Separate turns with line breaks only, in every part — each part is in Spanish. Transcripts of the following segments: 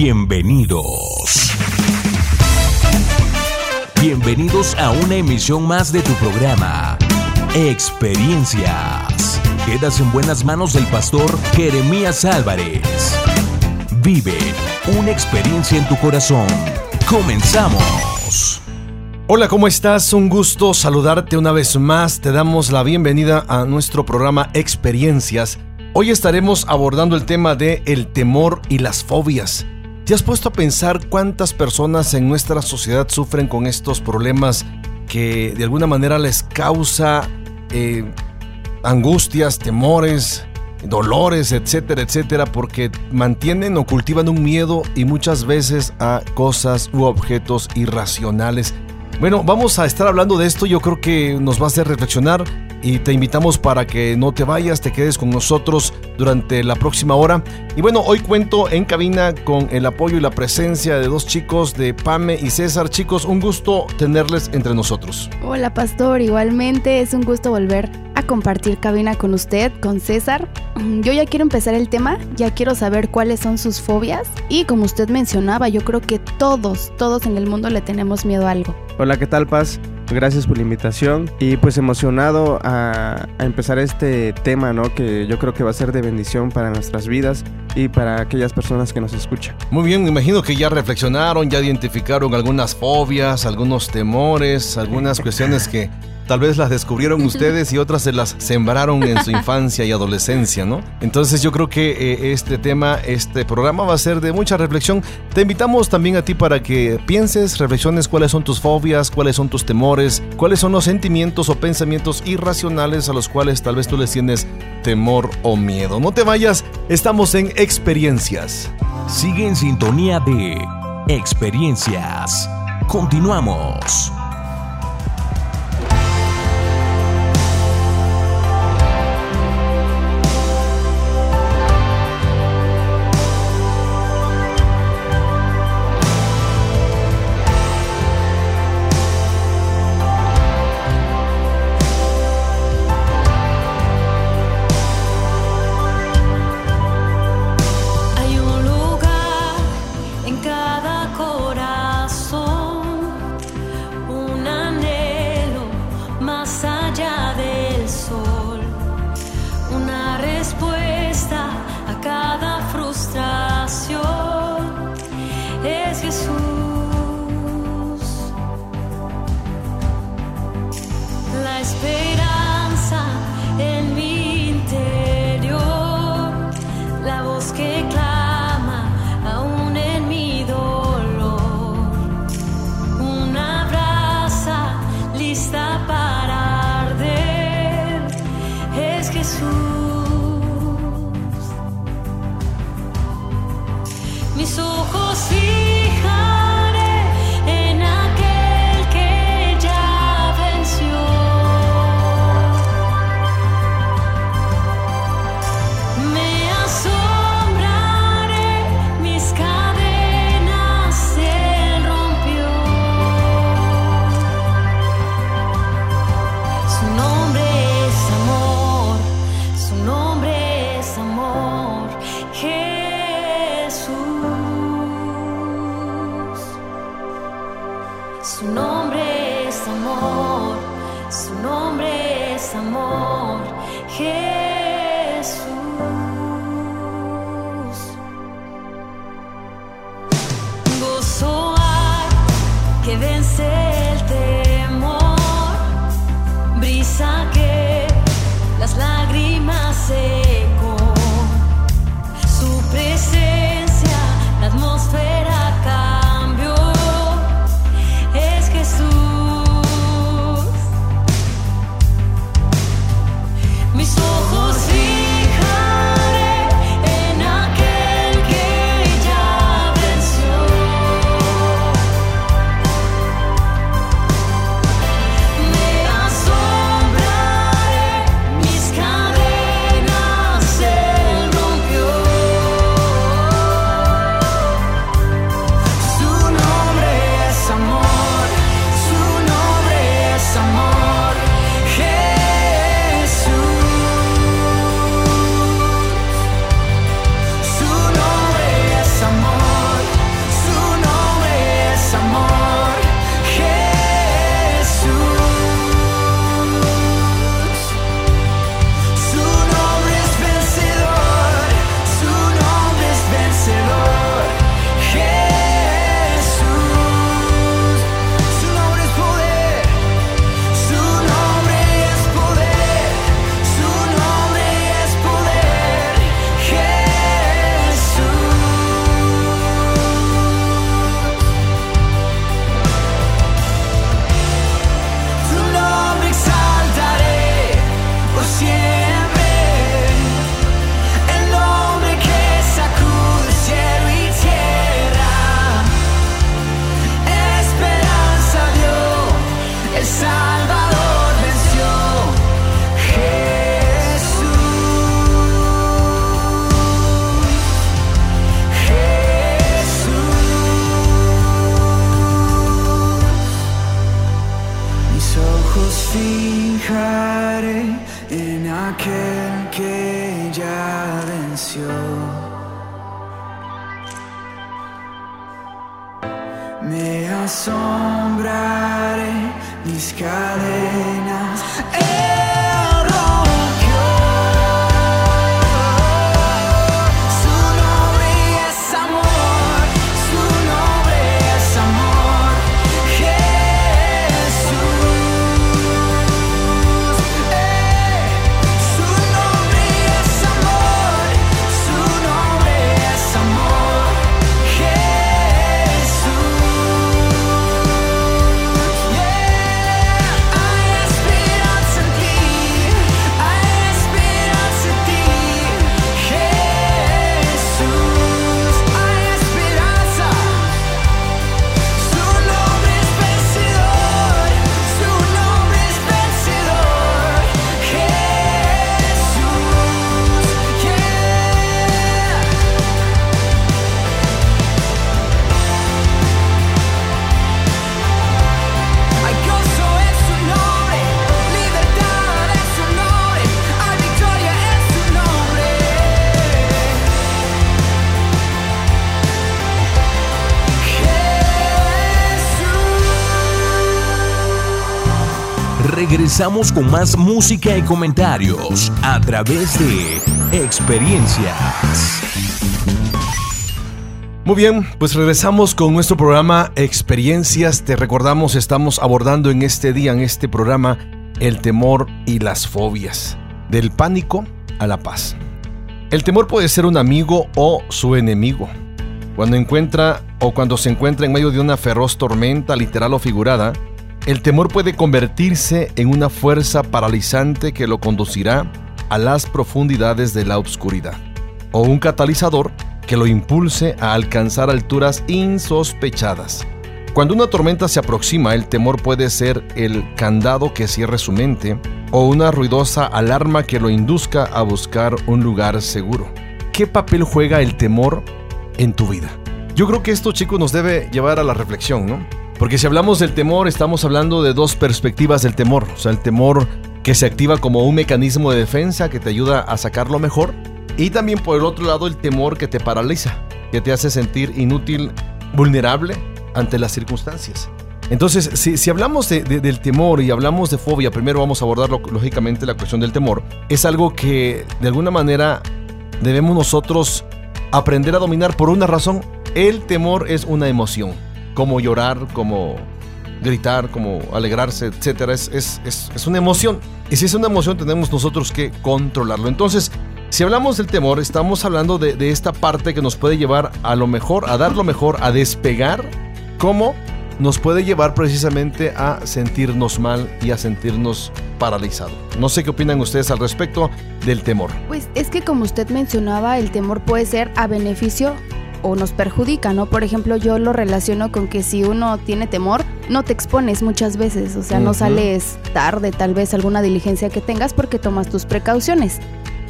Bienvenidos. Bienvenidos a una emisión más de tu programa, Experiencias. Quedas en buenas manos del pastor Jeremías Álvarez. Vive una experiencia en tu corazón. Comenzamos.
Hola, ¿cómo estás? Un gusto saludarte una vez más. Te damos la bienvenida a nuestro programa Experiencias. Hoy estaremos abordando el tema de el temor y las fobias. ¿Te has puesto a pensar cuántas personas en nuestra sociedad sufren con estos problemas que de alguna manera les causa eh, angustias, temores, dolores, etcétera, etcétera, porque mantienen o cultivan un miedo y muchas veces a cosas u objetos irracionales. Bueno, vamos a estar hablando de esto, yo creo que nos va a hacer reflexionar y te invitamos para que no te vayas, te quedes con nosotros durante la próxima hora. Y bueno, hoy cuento en cabina con el apoyo y la presencia de dos chicos de Pame y César. Chicos, un gusto tenerles entre nosotros.
Hola Pastor, igualmente es un gusto volver a compartir cabina con usted, con César. Mm, yo ya quiero empezar el tema, ya quiero saber cuáles son sus fobias y como usted mencionaba, yo creo que todos, todos en el mundo le tenemos miedo a algo.
Hola, ¿qué tal Paz? Gracias por la invitación y pues emocionado a, empezar este tema, ¿no? Que yo creo que va a ser de bendición para nuestras vidas y para aquellas personas que nos escuchan.
Muy bien, me imagino que ya reflexionaron, ya identificaron algunas fobias, algunos temores, algunas cuestiones que Tal vez las descubrieron ustedes y otras se las sembraron en su infancia y adolescencia, ¿no? Entonces yo creo que eh, este tema, este programa va a ser de mucha reflexión. Te invitamos también a ti para que pienses, reflexiones cuáles son tus fobias, cuáles son tus temores, cuáles son los sentimientos o pensamientos irracionales a los cuales tal vez tú les tienes temor o miedo. No te vayas, estamos en experiencias.
Sigue en sintonía de experiencias. Continuamos.
Su nombre es amor, su nombre es amor.
Regresamos con más música y comentarios a través de experiencias.
Muy bien, pues regresamos con nuestro programa Experiencias. Te recordamos, estamos abordando en este día, en este programa, el temor y las fobias. Del pánico a la paz. El temor puede ser un amigo o su enemigo. Cuando encuentra o cuando se encuentra en medio de una feroz tormenta, literal o figurada, el temor puede convertirse en una fuerza paralizante que lo conducirá a las profundidades de la oscuridad, o un catalizador que lo impulse a alcanzar alturas insospechadas. Cuando una tormenta se aproxima, el temor puede ser el candado que cierre su mente o una ruidosa alarma que lo induzca a buscar un lugar seguro. ¿Qué papel juega el temor en tu vida? Yo creo que esto, chicos, nos debe llevar a la reflexión, ¿no? Porque si hablamos del temor, estamos hablando de dos perspectivas del temor. O sea, el temor que se activa como un mecanismo de defensa que te ayuda a sacar lo mejor. Y también por el otro lado el temor que te paraliza, que te hace sentir inútil, vulnerable ante las circunstancias. Entonces, si, hablamos del temor y hablamos de fobia, primero vamos a abordar lógicamente la cuestión del temor. Es algo que de alguna manera debemos nosotros aprender a dominar por una razón. El temor es una emoción como llorar, como gritar, como alegrarse, etcétera. Es, es, una emoción. Y si es una emoción, tenemos nosotros que controlarlo. Entonces, si hablamos del temor, estamos hablando de, esta parte que nos puede llevar a lo mejor, a dar lo mejor, a despegar, como nos puede llevar precisamente a sentirnos mal y a sentirnos paralizados. No sé qué opinan ustedes al respecto del temor.
Pues es que como usted mencionaba, el temor puede ser a beneficio o nos perjudica, ¿no? Por ejemplo, yo lo relaciono con que si uno tiene temor, no te expones muchas veces, o sea, no sales tarde tal vez alguna diligencia que tengas porque tomas tus precauciones.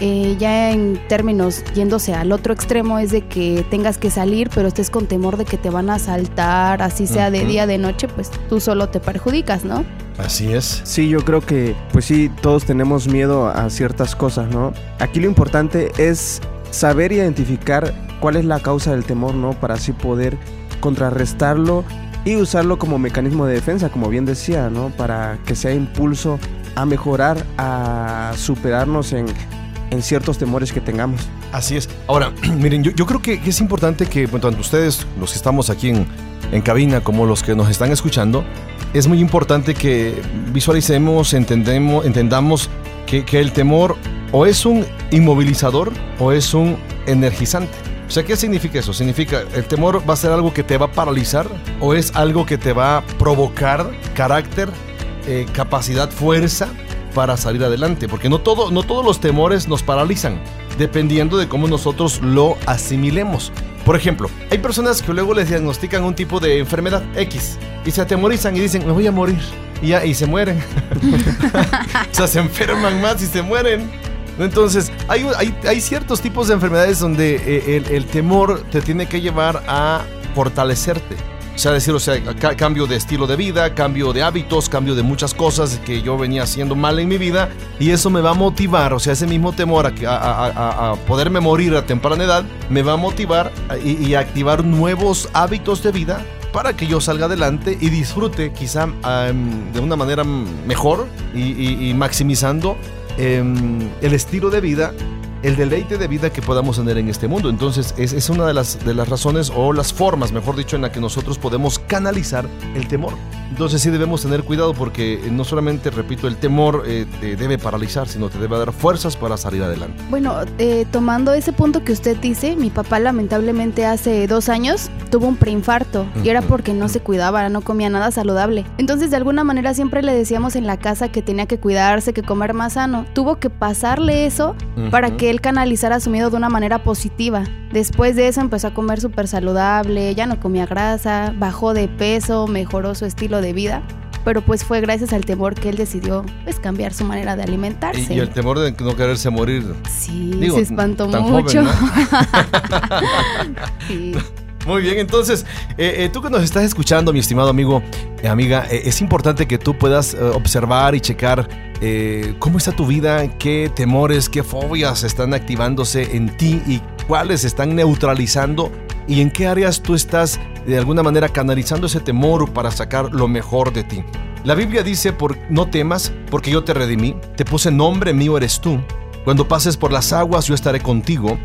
Eh, ya en términos yéndose al otro extremo es de que tengas que salir pero estés con temor de que te van a asaltar, así sea de día, de noche, pues tú solo te perjudicas, ¿no?
Así es.
Sí, yo creo que pues sí, todos tenemos miedo a ciertas cosas, ¿no? Aquí lo importante es saber identificar cuál es la causa del temor, ¿no? Para así poder contrarrestarlo y usarlo como mecanismo de defensa, como bien decía, ¿no? Para que sea impulso a mejorar, a superarnos en, ciertos temores que tengamos.
Así es. Ahora, miren, yo, creo que, es importante que tanto ustedes, los que estamos aquí en, en cabina, como los que nos están escuchando, es muy importante que visualicemos, entendemos, entendamos que, que el temor o es un inmovilizador o es un energizante. O sea, ¿qué significa eso? Significa, el temor va a ser algo que te va a paralizar o es algo que te va a provocar carácter, eh, capacidad, fuerza para salir adelante. Porque no, todo, no todos los temores nos paralizan, dependiendo de cómo nosotros lo asimilemos. Por ejemplo, hay personas que luego les diagnostican un tipo de enfermedad X y se atemorizan y dicen, me voy a morir. Ya, y se mueren. o sea, se enferman más y se mueren. Entonces, hay, hay, ciertos tipos de enfermedades donde eh, el, temor te tiene que llevar a fortalecerte. O sea, decir, o sea, cambio de estilo de vida, cambio de hábitos, cambio de muchas cosas que yo venía haciendo mal en mi vida y eso me va a motivar, o sea, ese mismo temor a, a, poderme morir a temprana edad, me va a motivar y, y activar nuevos hábitos de vida para que yo salga adelante y disfrute quizá em, de una manera mejor y, maximizando em, el estilo de vida el deleite de vida que podamos tener en este mundo. Entonces, es, es, una de las, de las razones o las formas, mejor dicho, en la que nosotros podemos canalizar el temor. Entonces, sí debemos tener cuidado porque no solamente, repito, el temor eh, te debe paralizar, sino te debe dar fuerzas para salir adelante.
Bueno, eh, tomando ese punto que usted dice, mi papá lamentablemente hace dos años tuvo un preinfarto y era porque no se cuidaba, no comía nada saludable. Entonces, de alguna manera siempre le decíamos en la casa que tenía que cuidarse, que comer más sano. Tuvo que pasarle eso para que él canalizara su miedo de una manera positiva. Después de eso empezó a comer súper saludable, ya no comía grasa, bajó de peso, mejoró su estilo de vida. Pero pues fue gracias al temor que él decidió pues, cambiar su manera de alimentarse.
Y, el temor de no quererse morir.
Sí, se espantó mucho.
Muy bien, entonces, eh, eh, tú que nos estás escuchando, mi estimado amigo, eh, amiga, es importante que tú puedas observar y checar cómo está tu vida, qué temores, qué fobias están activándose en ti y cuáles están neutralizando y en qué áreas tú estás de alguna manera canalizando ese temor para sacar lo mejor de ti. La Biblia dice, por, no temas, porque yo te redimí, te puse nombre mío eres tú. Cuando pases por las aguas yo estaré contigo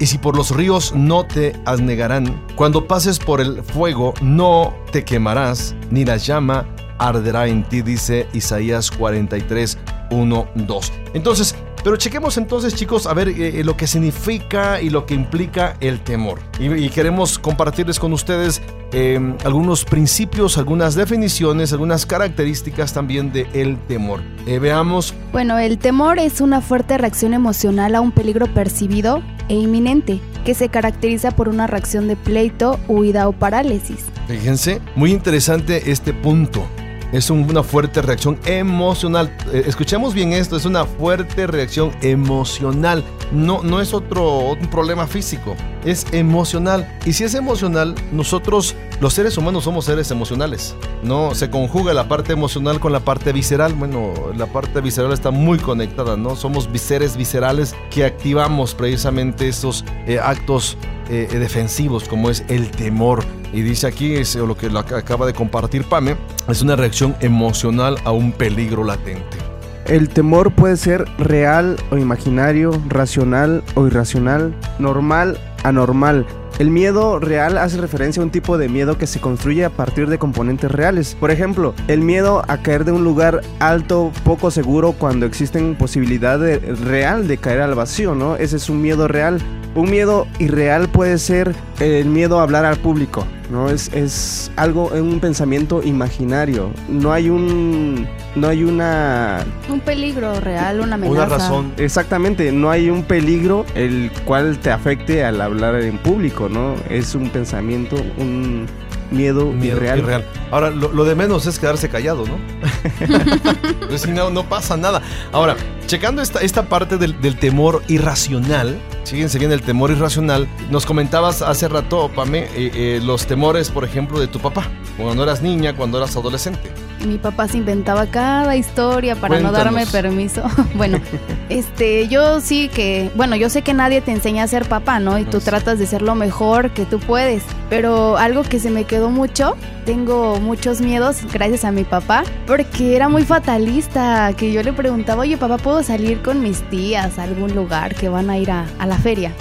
y si por los ríos no te anegarán, cuando pases por el fuego no te quemarás, ni la llama arderá en ti, dice Isaías 43, 1, 2. Entonces, pero chequemos entonces, chicos, a ver eh, eh, lo que significa y lo que implica el temor. Y, queremos compartirles con ustedes em, algunos principios, algunas definiciones, algunas características también del el temor. Eh, veamos.
Bueno, el temor es una fuerte reacción emocional a un peligro percibido e inminente, que se caracteriza por una reacción de pleito, huida o parálisis.
Fíjense, muy interesante este punto. Es una fuerte reacción emocional. Eh, escuchemos bien esto, es una fuerte reacción emocional. No, no es otro un problema físico, es emocional. Y si es emocional, nosotros los seres humanos somos seres emocionales. No se conjuga la parte emocional con la parte visceral. Bueno, la parte visceral está muy conectada, ¿no? Somos seres viscerales que activamos precisamente estos eh, actos eh, defensivos como es el temor. Y dice aquí, es lo que acaba de compartir Pame, es una reacción emocional a un peligro latente.
El temor puede ser real o imaginario, racional o irracional, normal, anormal. El miedo real hace referencia a un tipo de miedo que se construye a partir de componentes reales. Por ejemplo, el miedo a caer de un lugar alto, poco seguro, cuando existen posibilidad real de caer al vacío, ¿no? Ese es un miedo real. Un miedo irreal puede ser el miedo a hablar al público, ¿no? Es, es algo, un pensamiento imaginario. No hay un. No hay una.
Un peligro real, una amenaza.
Una razón.
Exactamente, no hay un peligro el cual te afecte al hablar en público, ¿no? Es un pensamiento, un miedo, miedo irreal.
Ahora, lo, de menos es quedarse callado, ¿no? si no, no pasa nada. Ahora, checando esta, esta parte del, temor irracional, fíjense bien el temor irracional, nos comentabas hace rato, Pame, eh, eh, los temores, por ejemplo, de tu papá, cuando eras niña, cuando eras adolescente
mi papá se inventaba cada historia para no darme permiso. bueno, este, yo sí que, bueno, yo sé que nadie te enseña a ser papá, ¿no? Y tú tratas de ser lo mejor que tú puedes. Pero algo que se me quedó mucho, tengo muchos miedos gracias a mi papá, porque era muy fatalista, que yo le preguntaba, oye papá, ¿puedo salir con mis tías a algún lugar que van a ir a, a la feria?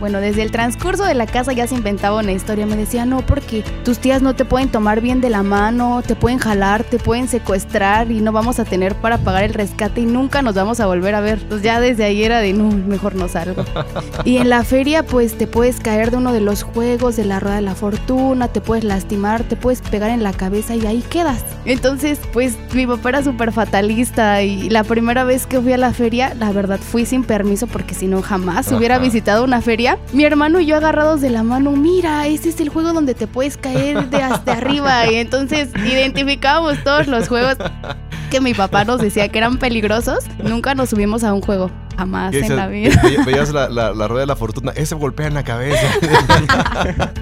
bueno, desde el transcurso de la casa ya se inventaba una historia, me decía, no, porque tus tías no te pueden tomar bien de la mano, te pueden jalar, te pueden secuestrar y no vamos a tener para pagar el rescate y nunca nos vamos a volver a ver. Pues ya desde ahí era de no, mejor no salgo. y en la feria pues te puedes caer de uno de los juegos de la rueda de la fortuna, te puedes lastimar, te puedes pegar en la cabeza y ahí quedas. Entonces pues mi papá era súper fatalista y la primera vez que fui a la feria, la verdad fui sin permiso porque si no jamás hubiera visitado una feria. Mi hermano y yo agarrados de la mano, mira, ese es el juego donde te puedes caer de hasta arriba y entonces identificamos todos los juegos que mi papá nos decía que eran peligrosos, nunca nos subimos a un juego. Jamás en la vida.
veías la, rueda de la fortuna, ese golpea en la cabeza.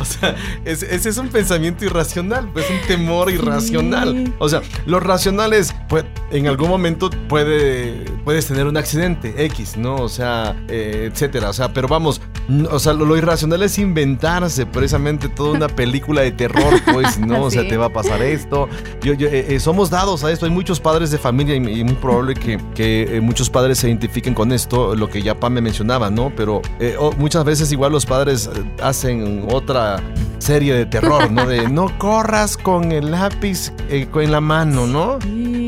o sea, ese, es un pensamiento irracional, es un temor irracional. O sea, lo racional es, pues, en algún momento puede, puedes tener un accidente X, ¿no? O sea, eh, etcétera. O sea, pero vamos, O sea, lo, irracional es inventarse precisamente toda una película de terror, pues, ¿no? O sea, te va a pasar esto. Yo, eh, eh, somos dados a esto. Hay muchos padres de familia y, muy probable que, que muchos padres se identifiquen con esto, lo que ya Pam me mencionaba, ¿no? Pero muchas veces igual los padres hacen otra serie de terror, ¿no? De no corras con el lápiz en la mano, ¿no?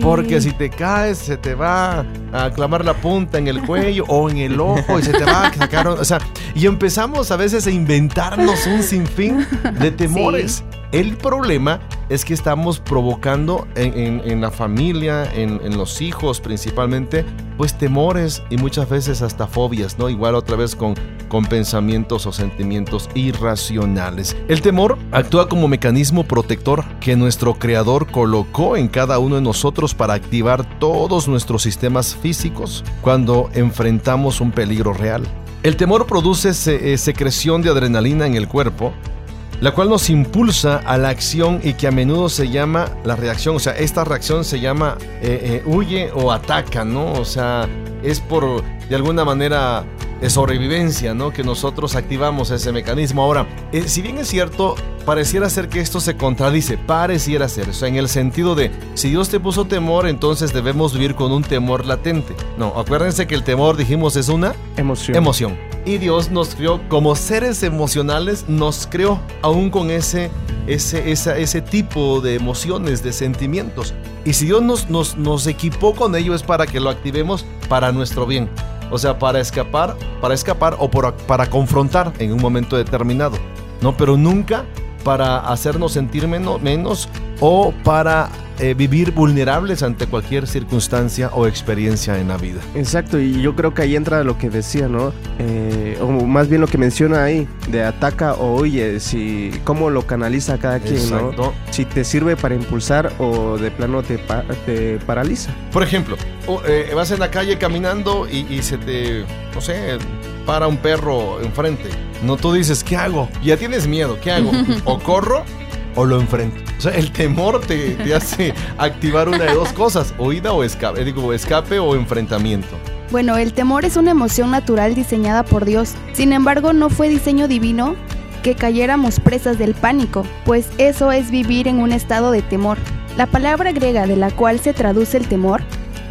Porque si te caes, se te va a clamar la punta en el cuello o en el ojo y se te va a sacar. O sea, y empezamos a veces a inventarnos un sinfín de temores. El problema es que estamos provocando en, la familia, en, los hijos principalmente, pues temores y muchas veces hasta fobias, ¿no? Igual otra vez con, con pensamientos o sentimientos irracionales. El temor actúa como mecanismo protector que nuestro creador colocó en cada uno de nosotros para activar todos nuestros sistemas físicos cuando enfrentamos un peligro real. El temor produce eh, secreción de adrenalina en el cuerpo, la cual nos impulsa a la acción y que a menudo se llama la reacción. O sea, esta reacción se llama eh, eh, huye o ataca, ¿no? O sea, es por, de alguna manera, de sobrevivencia, ¿no? Que nosotros activamos ese mecanismo. Ahora, si bien es cierto, pareciera ser que esto se contradice, pareciera ser, o sea, en el sentido de, si Dios te puso temor, entonces debemos vivir con un temor latente. No, acuérdense que el temor, dijimos, es una
emoción.
Emoción. Y Dios nos creó como seres emocionales, nos creó aún con ese, ese, ese tipo de emociones, de sentimientos. Y si Dios nos, nos, nos equipó con ello es para que lo activemos para nuestro bien. O sea, para escapar, para escapar o para confrontar en un momento determinado. No, pero nunca para hacernos sentir menos, menos o para eh, vivir vulnerables ante cualquier circunstancia o experiencia en la vida.
Exacto, y yo creo que ahí entra lo que decía, ¿no? Eh, o más bien lo que menciona ahí, de ataca o oye, si cómo lo canaliza cada quien, ¿no? Si te sirve para impulsar o de plano te, te paraliza.
Por ejemplo, eh, vas en la calle caminando y, y se te, no sé, para un perro enfrente. No tú dices, ¿qué hago? Ya tienes miedo, ¿qué hago? O corro o lo enfrento. O sea, el temor te, hace activar una de dos cosas, oída o escape, digo, escape o enfrentamiento.
Bueno, el temor es una emoción natural diseñada por Dios. Sin embargo, no fue diseño divino que cayéramos presas del pánico, pues eso es vivir en un estado de temor. La palabra griega de la cual se traduce el temor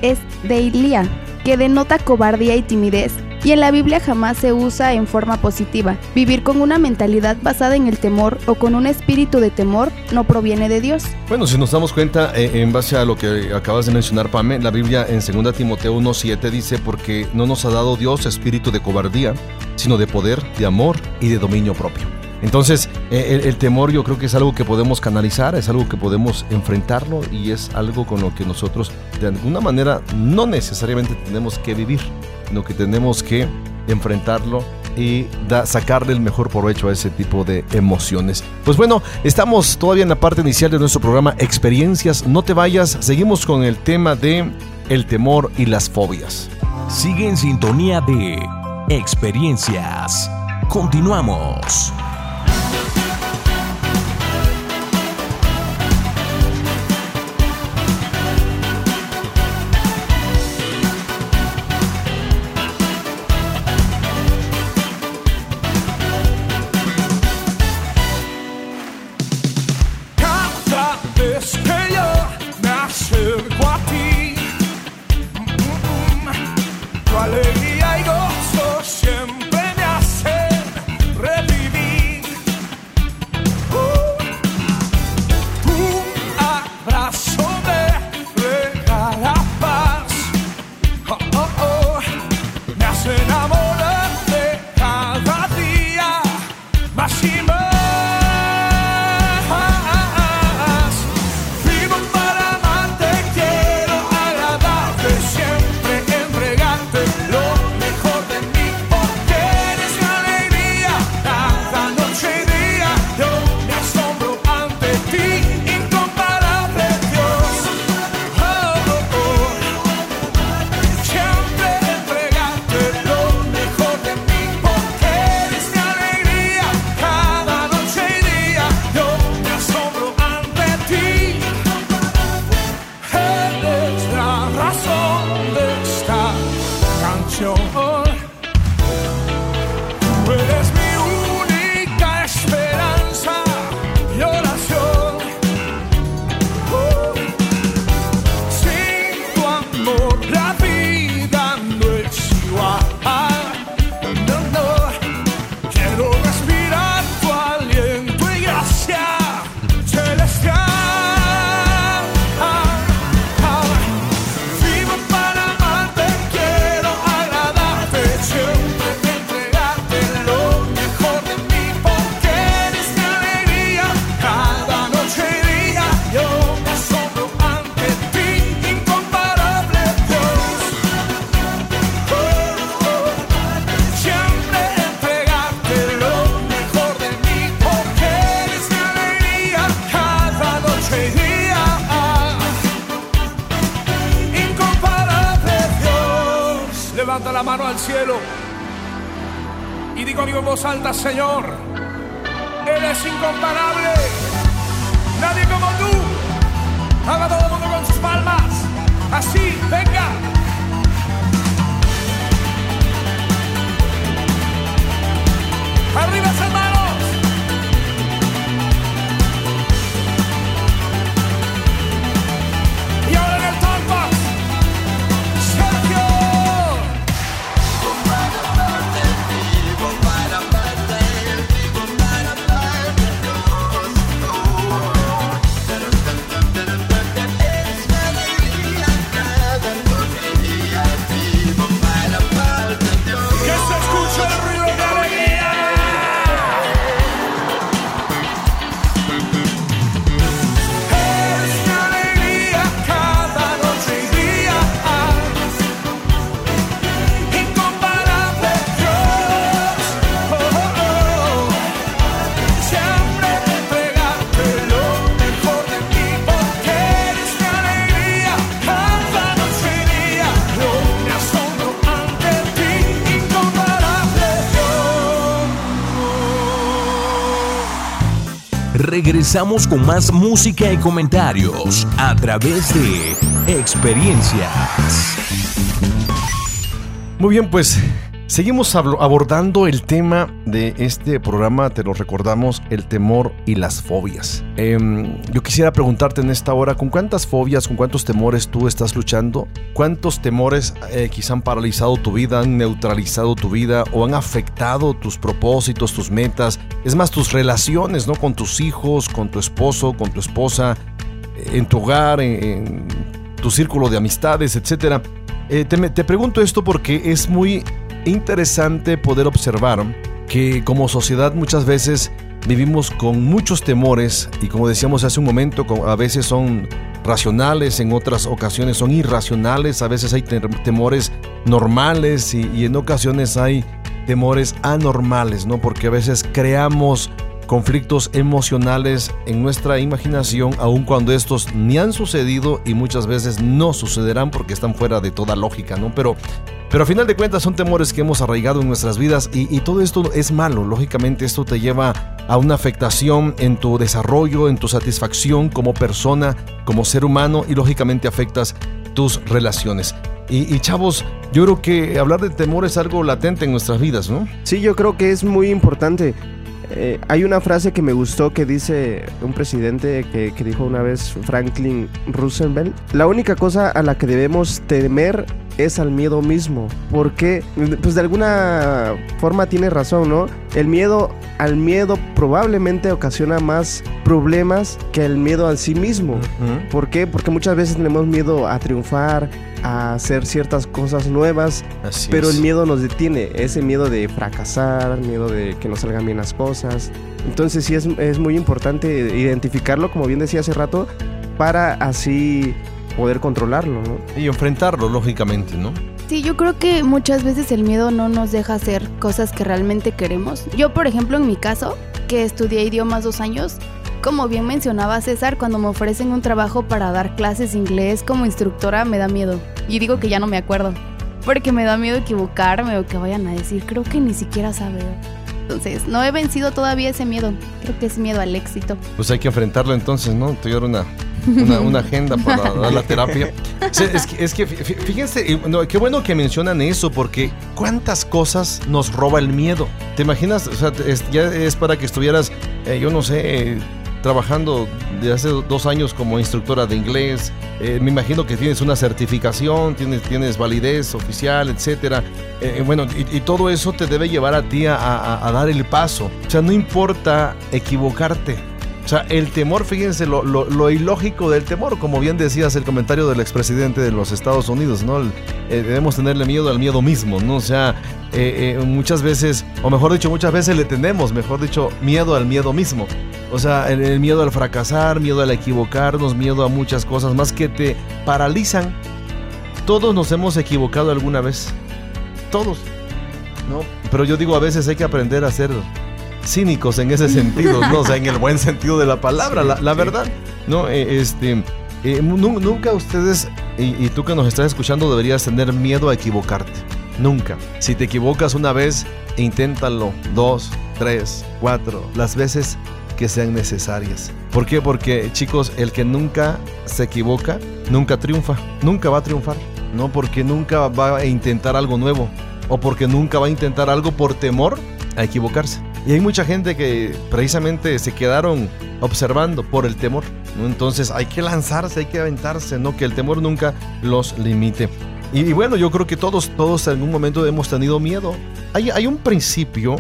es deilia, que denota cobardía y timidez, y en la Biblia jamás se usa en forma positiva. Vivir con una mentalidad basada en el temor o con un espíritu de temor no proviene de Dios.
Bueno, si nos damos cuenta, eh, en base a lo que acabas de mencionar, Pame, la Biblia en 2 Timoteo 1.7 dice, porque no nos ha dado Dios espíritu de cobardía, sino de poder, de amor y de dominio propio. Entonces, eh, el, temor yo creo que es algo que podemos canalizar, es algo que podemos enfrentarlo y es algo con lo que nosotros de alguna manera no necesariamente tenemos que vivir sino que tenemos que enfrentarlo y sacarle el mejor provecho a ese tipo de emociones. Pues bueno, estamos todavía en la parte inicial de nuestro programa Experiencias. No te vayas, seguimos con el tema de el temor y las fobias.
Sigue en sintonía de Experiencias. Continuamos. Regresamos con más música y comentarios a través de experiencias.
Muy bien, pues Seguimos abordando el tema de este programa, te lo recordamos, el temor y las fobias. Em, yo quisiera preguntarte en esta hora, ¿con cuántas fobias, con cuántos temores tú estás luchando? ¿Cuántos temores eh, quizá han paralizado tu vida, han neutralizado tu vida o han afectado tus propósitos, tus metas? Es más, tus relaciones, ¿no? Con tus hijos, con tu esposo, con tu esposa, en tu hogar, en, tu círculo de amistades, etc. Eh, te pregunto esto porque es muy interesante poder observar que como sociedad muchas veces vivimos con muchos temores y como decíamos hace un momento, a veces son racionales, en otras ocasiones son irracionales, a veces hay temores normales y, en ocasiones hay temores anormales, ¿no? Porque a veces creamos conflictos emocionales en nuestra imaginación, aun cuando estos ni han sucedido y muchas veces no sucederán porque están fuera de toda lógica, ¿no? Pero pero a final de cuentas son temores que hemos arraigado en nuestras vidas y, todo esto es malo. Lógicamente esto te lleva a una afectación en tu desarrollo, en tu satisfacción como persona, como ser humano y lógicamente afectas tus relaciones. Y, chavos, yo creo que hablar de temor es algo latente en nuestras vidas, ¿no?
Sí, yo creo que es muy importante. Eh, hay una frase que me gustó que dice un presidente que, que, dijo una vez Franklin Roosevelt. La única cosa a la que debemos temer es al miedo mismo. Porque, pues de alguna forma tiene razón, ¿no? El miedo al miedo probablemente ocasiona más problemas que el miedo a sí mismo. ¿Por qué? Porque muchas veces tenemos miedo a triunfar, a hacer ciertas cosas nuevas, pero el miedo nos detiene. Ese miedo de fracasar, miedo de que no salgan bien las cosas. Entonces sí es, es muy importante identificarlo, como bien decía hace rato, para así poder controlarlo, ¿no?
Y enfrentarlo, lógicamente, ¿no?
Sí, yo creo que muchas veces el miedo no nos deja hacer cosas que realmente queremos. Yo, por ejemplo, en mi caso, que estudié idiomas dos años, como bien mencionaba César, cuando me ofrecen un trabajo para dar clases inglés como instructora, me da miedo. Y digo que ya no me acuerdo. Porque me da miedo equivocarme o que vayan a decir, creo que ni siquiera sabe. Entonces, no he vencido todavía ese miedo. Creo que es miedo al éxito.
Pues hay que enfrentarlo entonces, ¿no? Te una una, agenda para dar la terapia. es, que, fíjense, qué bueno que mencionan eso, porque cuántas cosas nos roba el miedo. ¿Te imaginas? O sea, ya es para que estuvieras, eh, yo no sé, trabajando de hace dos años como instructora de inglés. Eh, me imagino que tienes una certificación, tienes, tienes validez oficial, etcétera. Eh, bueno, y, todo eso te debe llevar a ti a dar el paso. O sea, no importa equivocarte o sea, el temor, fíjense, lo, ilógico del temor, como bien decías el comentario del expresidente de los Estados Unidos, ¿no? Eh, debemos tenerle miedo al miedo mismo, ¿no? O sea, eh, eh, muchas veces, o mejor dicho, muchas veces le tenemos, mejor dicho, miedo al miedo mismo. O sea, el, miedo al fracasar, miedo al equivocarnos, miedo a muchas cosas más que te paralizan. Todos nos hemos equivocado alguna vez. Todos. ¿No? Pero yo digo, a veces hay que aprender a hacerlo cínicos en ese sentido, ¿no? O sea, en el buen sentido de la palabra, la, verdad, ¿no? Eh, este, eh, nunca ustedes, y, tú que nos estás escuchando, deberías tener miedo a equivocarte. Nunca. Si te equivocas una vez, inténtalo dos, tres, cuatro, las veces que sean necesarias. ¿Por qué? Porque chicos, el que nunca se equivoca, nunca triunfa, nunca va a triunfar. No porque nunca va a intentar algo nuevo o porque nunca va a intentar algo por temor a equivocarse. Y hay mucha gente que precisamente se quedaron observando por el temor. Entonces hay que lanzarse, hay que aventarse, no que el temor nunca los limite. Y, y bueno, yo creo que todos, todos en algún momento hemos tenido miedo. Hay, hay un principio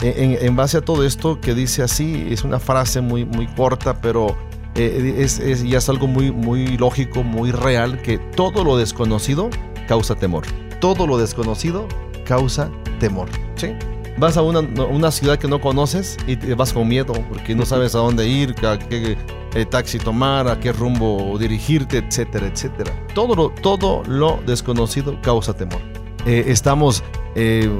en, en, base a todo esto que dice así, es una frase muy, muy corta, pero eh, es, es, ya es algo muy, muy lógico, muy real, que todo lo desconocido causa temor. Todo lo desconocido causa temor. ¿sí? Vas a una, una, ciudad que no conoces y te vas con miedo porque no sabes a dónde ir, a qué eh, taxi tomar, a qué rumbo dirigirte, etcétera, etcétera. Todo lo, todo lo desconocido causa temor. Eh, estamos eh,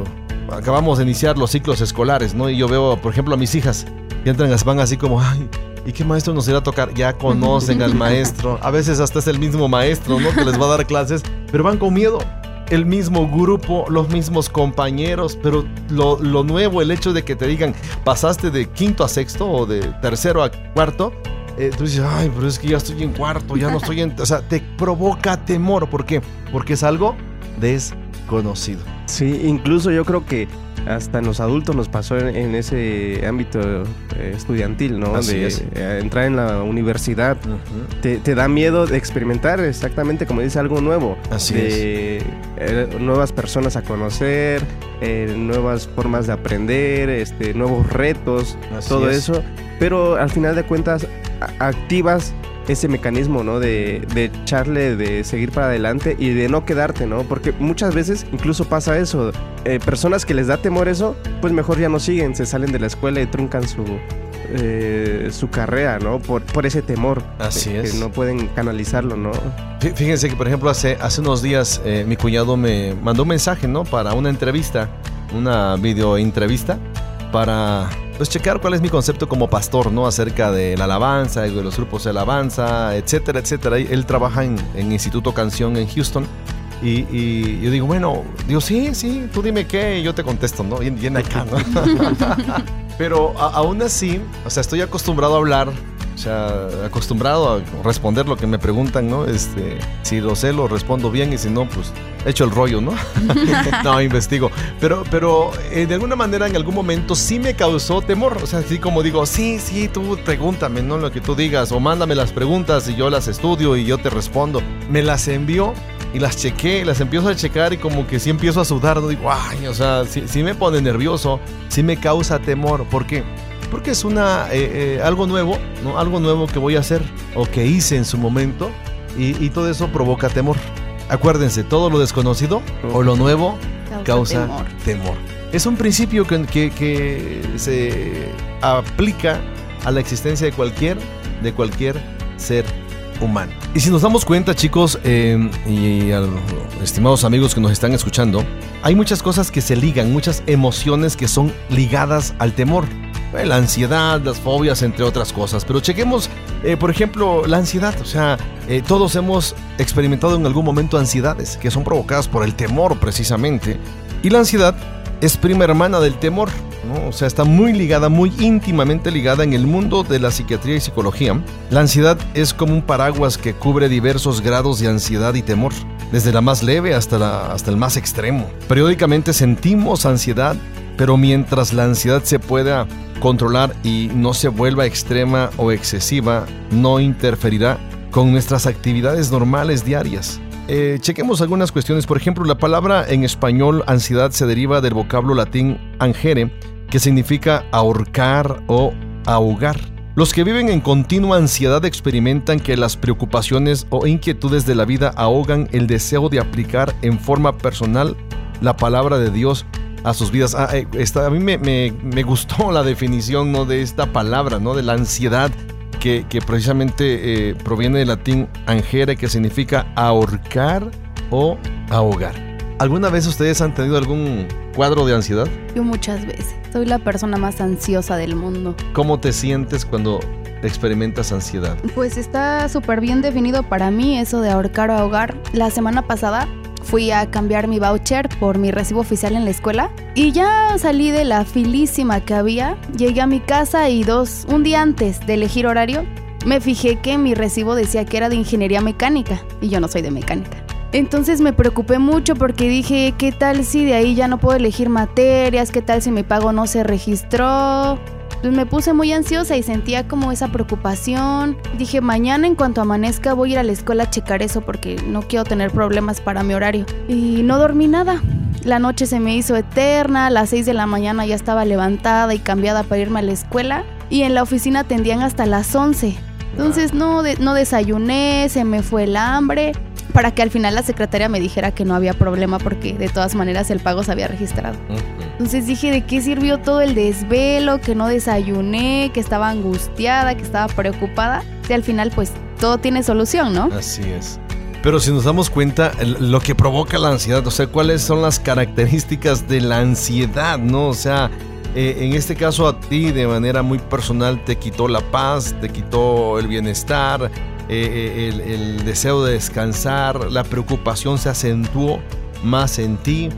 acabamos de iniciar los ciclos escolares, ¿no? Y yo veo, por ejemplo, a mis hijas que entran, van así como, ay, ¿y qué maestro nos irá a tocar? Ya conocen al maestro. A veces hasta es el mismo maestro, ¿no? Que les va a dar clases, pero van con miedo. El mismo grupo, los mismos compañeros, pero lo, nuevo, el hecho de que te digan, pasaste de quinto a sexto o de tercero a cuarto, eh, tú dices, ay, pero es que ya estoy en cuarto, ya no estoy en... O sea, te provoca temor. ¿Por qué? Porque es algo desconocido.
Sí, incluso yo creo que hasta en los adultos nos pasó en, en ese ámbito eh, estudiantil, ¿no?
Así
de
es.
eh, entrar en la universidad. te, te da miedo de experimentar exactamente como dice algo nuevo.
Así
de eh, nuevas personas a conocer, nuevas formas de aprender, este, nuevos retos,
Así
todo
es.
eso. Pero al final de cuentas activas ese mecanismo, ¿no? De, de echarle, de seguir para adelante y de no quedarte, ¿no? Porque muchas veces incluso pasa eso. Eh, personas que les da temor eso, pues mejor ya no siguen, se salen de la escuela y truncan su, eh, su carrera, ¿no? Por, por ese temor.
Así
de-
es.
Que no pueden canalizarlo, ¿no?
Fí- Fíjense que, por ejemplo, hace, hace unos días eh, mi cuñado me mandó un mensaje, ¿no? Para una entrevista, una video entrevista, para pues checar cuál es mi concepto como pastor, ¿no? Acerca de la alabanza, de los grupos de alabanza, etcétera, etcétera. Él trabaja en, en Instituto Canción en Houston. Y, yo digo, bueno, digo, sí, sí, tú dime qué, y yo te contesto, ¿no? Bien, acá, ¿no? Pero aún así, o sea, estoy acostumbrado a hablar, o sea, acostumbrado a responder lo que me preguntan, ¿no? Este, si lo sé, lo respondo bien y si no, pues echo el rollo, ¿no? no, investigo. Pero, pero eh, de alguna manera, en algún momento sí me causó temor. O sea, así como digo, sí, sí, tú pregúntame, ¿no? Lo que tú digas, o mándame las preguntas y yo las estudio y yo te respondo. Me las envió y las chequé, las empiezo a checar y como que sí empiezo a sudar, ¿no? Digo, ay, o sea, sí, sí me pone nervioso, sí me causa temor. ¿Por qué? Porque es una, eh, eh, algo nuevo, ¿no? Algo nuevo que voy a hacer o que hice en su momento y, y todo eso provoca temor. Acuérdense, todo lo desconocido o lo nuevo causa
temor.
temor. Es un principio que, que- que se aplica a la existencia de cualquier, de cualquier ser humano. Y si nos damos cuenta, chicos, eh, y a los estimados amigos que nos están escuchando, hay muchas cosas que se ligan, muchas emociones que son ligadas al temor. Eh, La ansiedad, las fobias, entre otras cosas. Pero chequemos, eh, por ejemplo, la ansiedad. O sea, eh, todos hemos experimentado en algún momento ansiedades que son provocadas por el temor precisamente. Y la ansiedad es prima hermana del temor. ¿no? O sea, está muy ligada, muy íntimamente ligada en el mundo de la psiquiatría y psicología. La ansiedad es como un paraguas que cubre diversos grados de ansiedad y temor, desde la más leve hasta, la- hasta el más extremo. Periódicamente sentimos ansiedad, pero mientras la ansiedad se pueda controlar y no se vuelva extrema o excesiva, no interferirá con nuestras actividades normales diarias. Eh, chequemos algunas cuestiones. Por ejemplo, la palabra en español ansiedad se deriva del vocablo latín angere, que significa ahorcar o ahogar. Los que viven en continua ansiedad experimentan que las preocupaciones o inquietudes de la vida ahogan el deseo de aplicar en forma personal la palabra de Dios a sus vidas. Ah, eh, esta- a mí me, me- me gustó la definición ¿no? de esta palabra, ¿no? de la ansiedad que, que precisamente eh, proviene del latín angere, que significa ahorcar o ahogar. ¿Alguna vez ustedes han tenido algún cuadro de ansiedad?
Yo muchas veces. Soy la persona más ansiosa del mundo.
¿Cómo te sientes cuando experimentas ansiedad?
Pues está súper bien definido para mí eso de ahorcar o ahogar. La semana pasada fui a cambiar mi voucher por mi recibo oficial en la escuela y ya salí de la filísima que había, llegué a mi casa y dos, un día antes de elegir horario, me fijé que mi recibo decía que era de ingeniería mecánica y yo no soy de mecánica. Entonces me preocupé mucho porque dije, ¿qué tal si de ahí ya no puedo elegir materias? ¿Qué tal si mi pago no se registró? Pues me puse muy ansiosa y sentía como esa preocupación. Dije, mañana en cuanto amanezca voy a ir a la escuela a checar eso porque no quiero tener problemas para mi horario. Y no dormí nada. La noche se me hizo eterna, a las 6 de la mañana ya estaba levantada y cambiada para irme a la escuela y en la oficina atendían hasta las 11. Entonces no, no desayuné, se me fue el hambre para que al final la secretaria me dijera que no había problema porque de todas maneras el pago se había registrado. Entonces dije, ¿de qué sirvió todo el desvelo? Que no desayuné, que estaba angustiada, que estaba preocupada. Y al final pues todo tiene solución, ¿no?
Así es. Pero si nos damos cuenta, lo que provoca la ansiedad, o sea, cuáles son las características de la ansiedad, ¿no? O sea, eh, en este caso a ti de manera muy personal te quitó la paz, te quitó el bienestar, eh, eh, el, deseo de descansar, la preocupación se acentuó más en ti.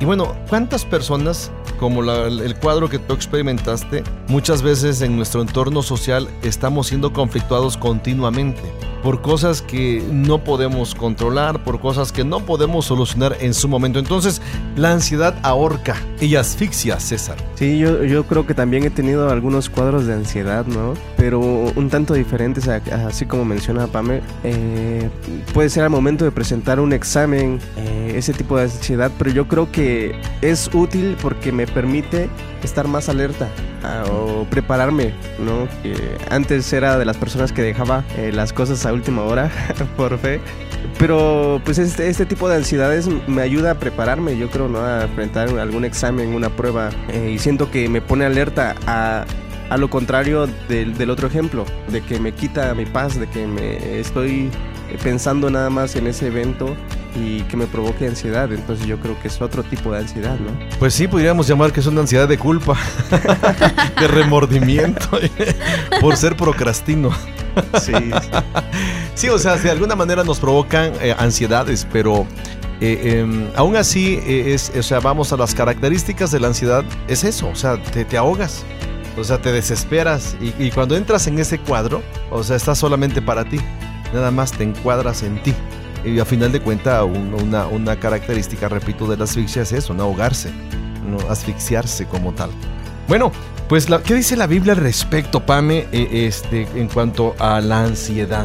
Y bueno, ¿cuántas personas, como el cuadro que tú experimentaste, muchas veces en nuestro entorno social estamos siendo conflictuados continuamente? Por cosas que no podemos controlar, por cosas que no podemos solucionar en su momento. Entonces, la ansiedad ahorca y asfixia, César.
Sí, yo, yo creo que también he tenido algunos cuadros de ansiedad, ¿no? Pero un tanto diferentes, así como menciona Pame. Eh, puede ser al momento de presentar un examen, eh, ese tipo de ansiedad, pero yo creo que es útil porque me permite estar más alerta o prepararme, ¿no? Antes era de las personas que dejaba eh, las cosas a última hora, por fe. Pero pues este, este, tipo de ansiedades me ayuda a prepararme, yo creo, ¿no? A enfrentar algún examen, una prueba. Eh, y siento que me pone alerta a, a lo contrario del, del, otro ejemplo, de que me quita mi paz, de que me estoy pensando nada más en ese evento y que me provoque ansiedad. Entonces yo creo que es otro tipo de ansiedad, ¿no?
Pues sí, podríamos llamar que es una ansiedad de culpa, de remordimiento, por ser procrastino. Sí, sí. o sea, de alguna manera nos provocan eh, ansiedades, pero eh, em, aún así, eh, es, o sea, vamos a las características de la ansiedad, es eso, o sea, te, te ahogas, o sea, te desesperas y, cuando entras en ese cuadro, o sea, estás solamente para ti, nada más te encuadras en ti. Y a final de cuentas, una, una, característica, repito, de la asfixia es eso, no ahogarse, no asfixiarse como tal. Bueno, pues, ¿qué dice la Biblia al respecto, Pame, eh, este, en cuanto a la ansiedad?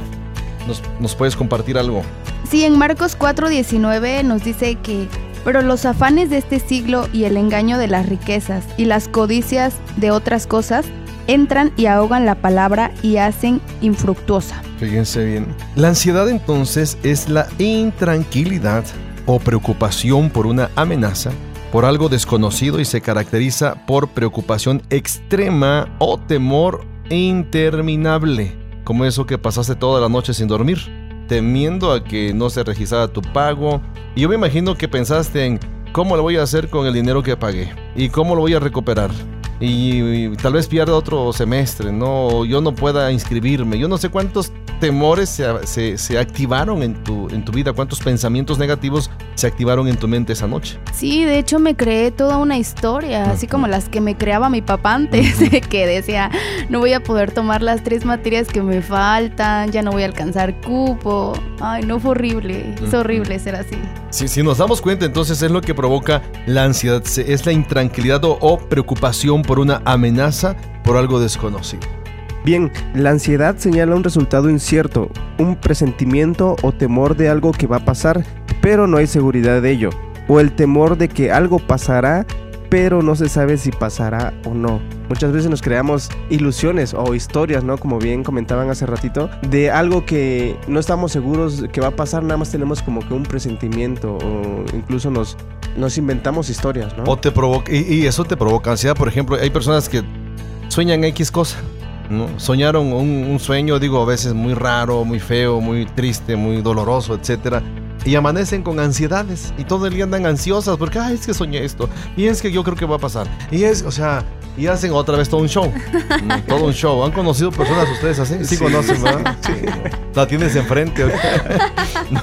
¿Nos, ¿Nos puedes compartir algo?
Sí, en Marcos 4:19 nos dice que, pero los afanes de este siglo y el engaño de las riquezas y las codicias de otras cosas entran y ahogan la palabra y hacen infructuosa.
Fíjense bien. La ansiedad entonces es la intranquilidad o preocupación por una amenaza, por algo desconocido y se caracteriza por preocupación extrema o temor interminable, como eso que pasaste toda la noche sin dormir, temiendo a que no se registrara tu pago. Y yo me imagino que pensaste en cómo lo voy a hacer con el dinero que pagué y cómo lo voy a recuperar y, tal vez pierda otro semestre, ¿no? yo no pueda inscribirme. Yo no sé cuántos temores se, se, activaron en tu, en tu vida, cuántos pensamientos negativos se activaron en tu mente esa noche.
Sí, de hecho me creé toda una historia, así como las que me creaba mi papá antes, que decía, no voy a poder tomar las tres materias que me faltan, ya no voy a alcanzar cupo. Ay, no fue horrible, es horrible ser así.
Sí, si nos damos cuenta, entonces es lo que provoca la ansiedad, es la intranquilidad o preocupación por una amenaza, por algo desconocido.
Bien, la ansiedad señala un resultado incierto, un presentimiento o temor de algo que va a pasar, pero no hay seguridad de ello, o el temor de que algo pasará, pero no se sabe si pasará o no. Muchas veces nos creamos ilusiones o historias, ¿no? Como bien comentaban hace ratito, de algo que no estamos seguros que va a pasar, nada más tenemos como que un presentimiento o incluso nos, nos inventamos historias, ¿no?
O te provoca, y, eso te provoca ansiedad, por ejemplo, hay personas que sueñan X cosa. ¿No? Soñaron un, un, sueño, digo, a veces muy raro, muy feo, muy triste, muy doloroso, etcétera y amanecen con ansiedades y todo el día andan ansiosas porque, ay, es que soñé esto y es que yo creo que va a pasar. Y es, o sea, y hacen otra vez todo un show. todo un show. ¿Han conocido personas ustedes así? Sí, conocen, ¿verdad? Sí. La tienes enfrente. ¿no?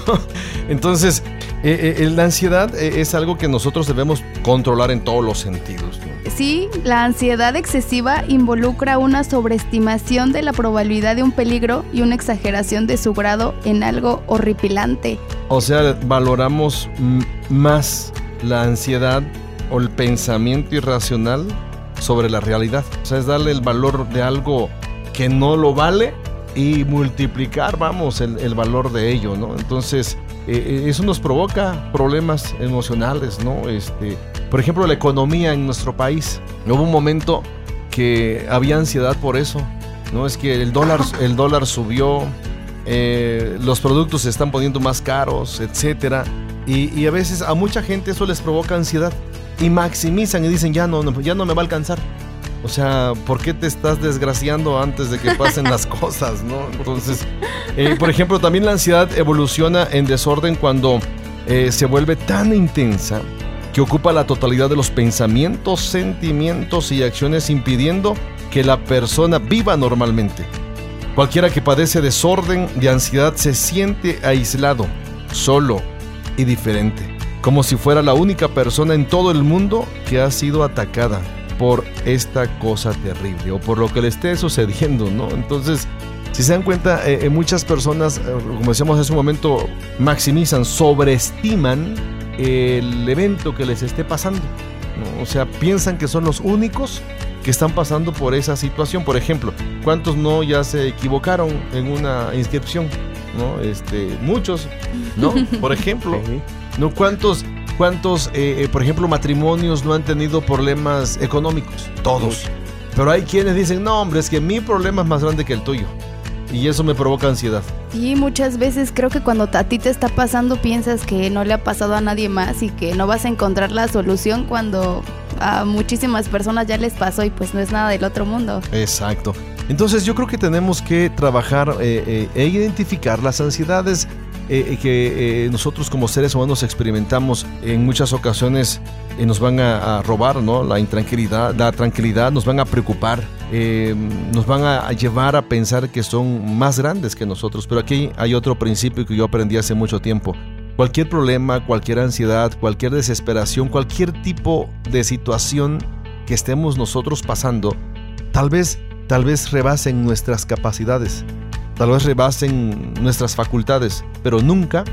Entonces, Eh, eh, la ansiedad eh, es algo que nosotros debemos controlar en todos los sentidos. ¿no?
Sí, la ansiedad excesiva involucra una sobreestimación de la probabilidad de un peligro y una exageración de su grado en algo horripilante.
O sea, valoramos más la ansiedad o el pensamiento irracional sobre la realidad. O sea, es darle el valor de algo que no lo vale y multiplicar, vamos, el, el valor de ello, ¿no? Entonces, eh, eh, eso nos provoca problemas emocionales, ¿no? Este, por ejemplo, la economía en nuestro país. Hubo un momento que había ansiedad por eso, ¿no? Es que el dólar, el dólar subió, eh, los productos se están poniendo más caros, etcétera. Y, y a veces a mucha gente eso les provoca ansiedad y maximizan y dicen ya no- ya no me va a alcanzar. O sea, ¿por qué te estás desgraciando antes de que pasen las cosas, no? Entonces, eh, por ejemplo, también la ansiedad evoluciona en desorden cuando eh, se vuelve tan intensa que ocupa la totalidad de los pensamientos, sentimientos y acciones impidiendo que la persona viva normalmente. Cualquiera que padece desorden de ansiedad se siente aislado, solo y diferente, como si fuera la única persona en todo el mundo que ha sido atacada por esta cosa terrible o por lo que le esté sucediendo, ¿no? Entonces, si se dan cuenta, eh, eh, muchas personas, eh, como decíamos hace un momento, maximizan, sobreestiman el evento que les esté pasando. ¿no? O sea, piensan que son los únicos que están pasando por esa situación. Por ejemplo, ¿cuántos no ya se equivocaron en una inscripción? ¿No? Este, muchos, ¿no? Por ejemplo, ¿no? ¿Cuántos, cuántos eh, eh, por ejemplo, matrimonios no han tenido problemas económicos? Todos. Pero hay quienes dicen, no, hombre, es que mi problema es más grande que el tuyo. Y eso me provoca ansiedad.
Y muchas veces creo que cuando a ti te está pasando piensas que no le ha pasado a nadie más y que no vas a encontrar la solución cuando a muchísimas personas ya les pasó y pues no es nada del otro mundo.
Exacto. Entonces yo creo que tenemos que trabajar eh, eh, e identificar las ansiedades eh, eh, que eh, nosotros como seres humanos experimentamos en muchas ocasiones eh, nos van a, a robar, ¿no? La intranquilidad, la tranquilidad, nos van a preocupar, nos van a, a llevar a pensar que son más grandes que nosotros. Pero aquí hay otro principio que yo aprendí hace mucho tiempo. Cualquier problema, cualquier ansiedad, cualquier desesperación, cualquier tipo de situación que estemos nosotros pasando, tal vez, tal vez rebasen nuestras capacidades, tal vez rebasen nuestras facultades, pero nunca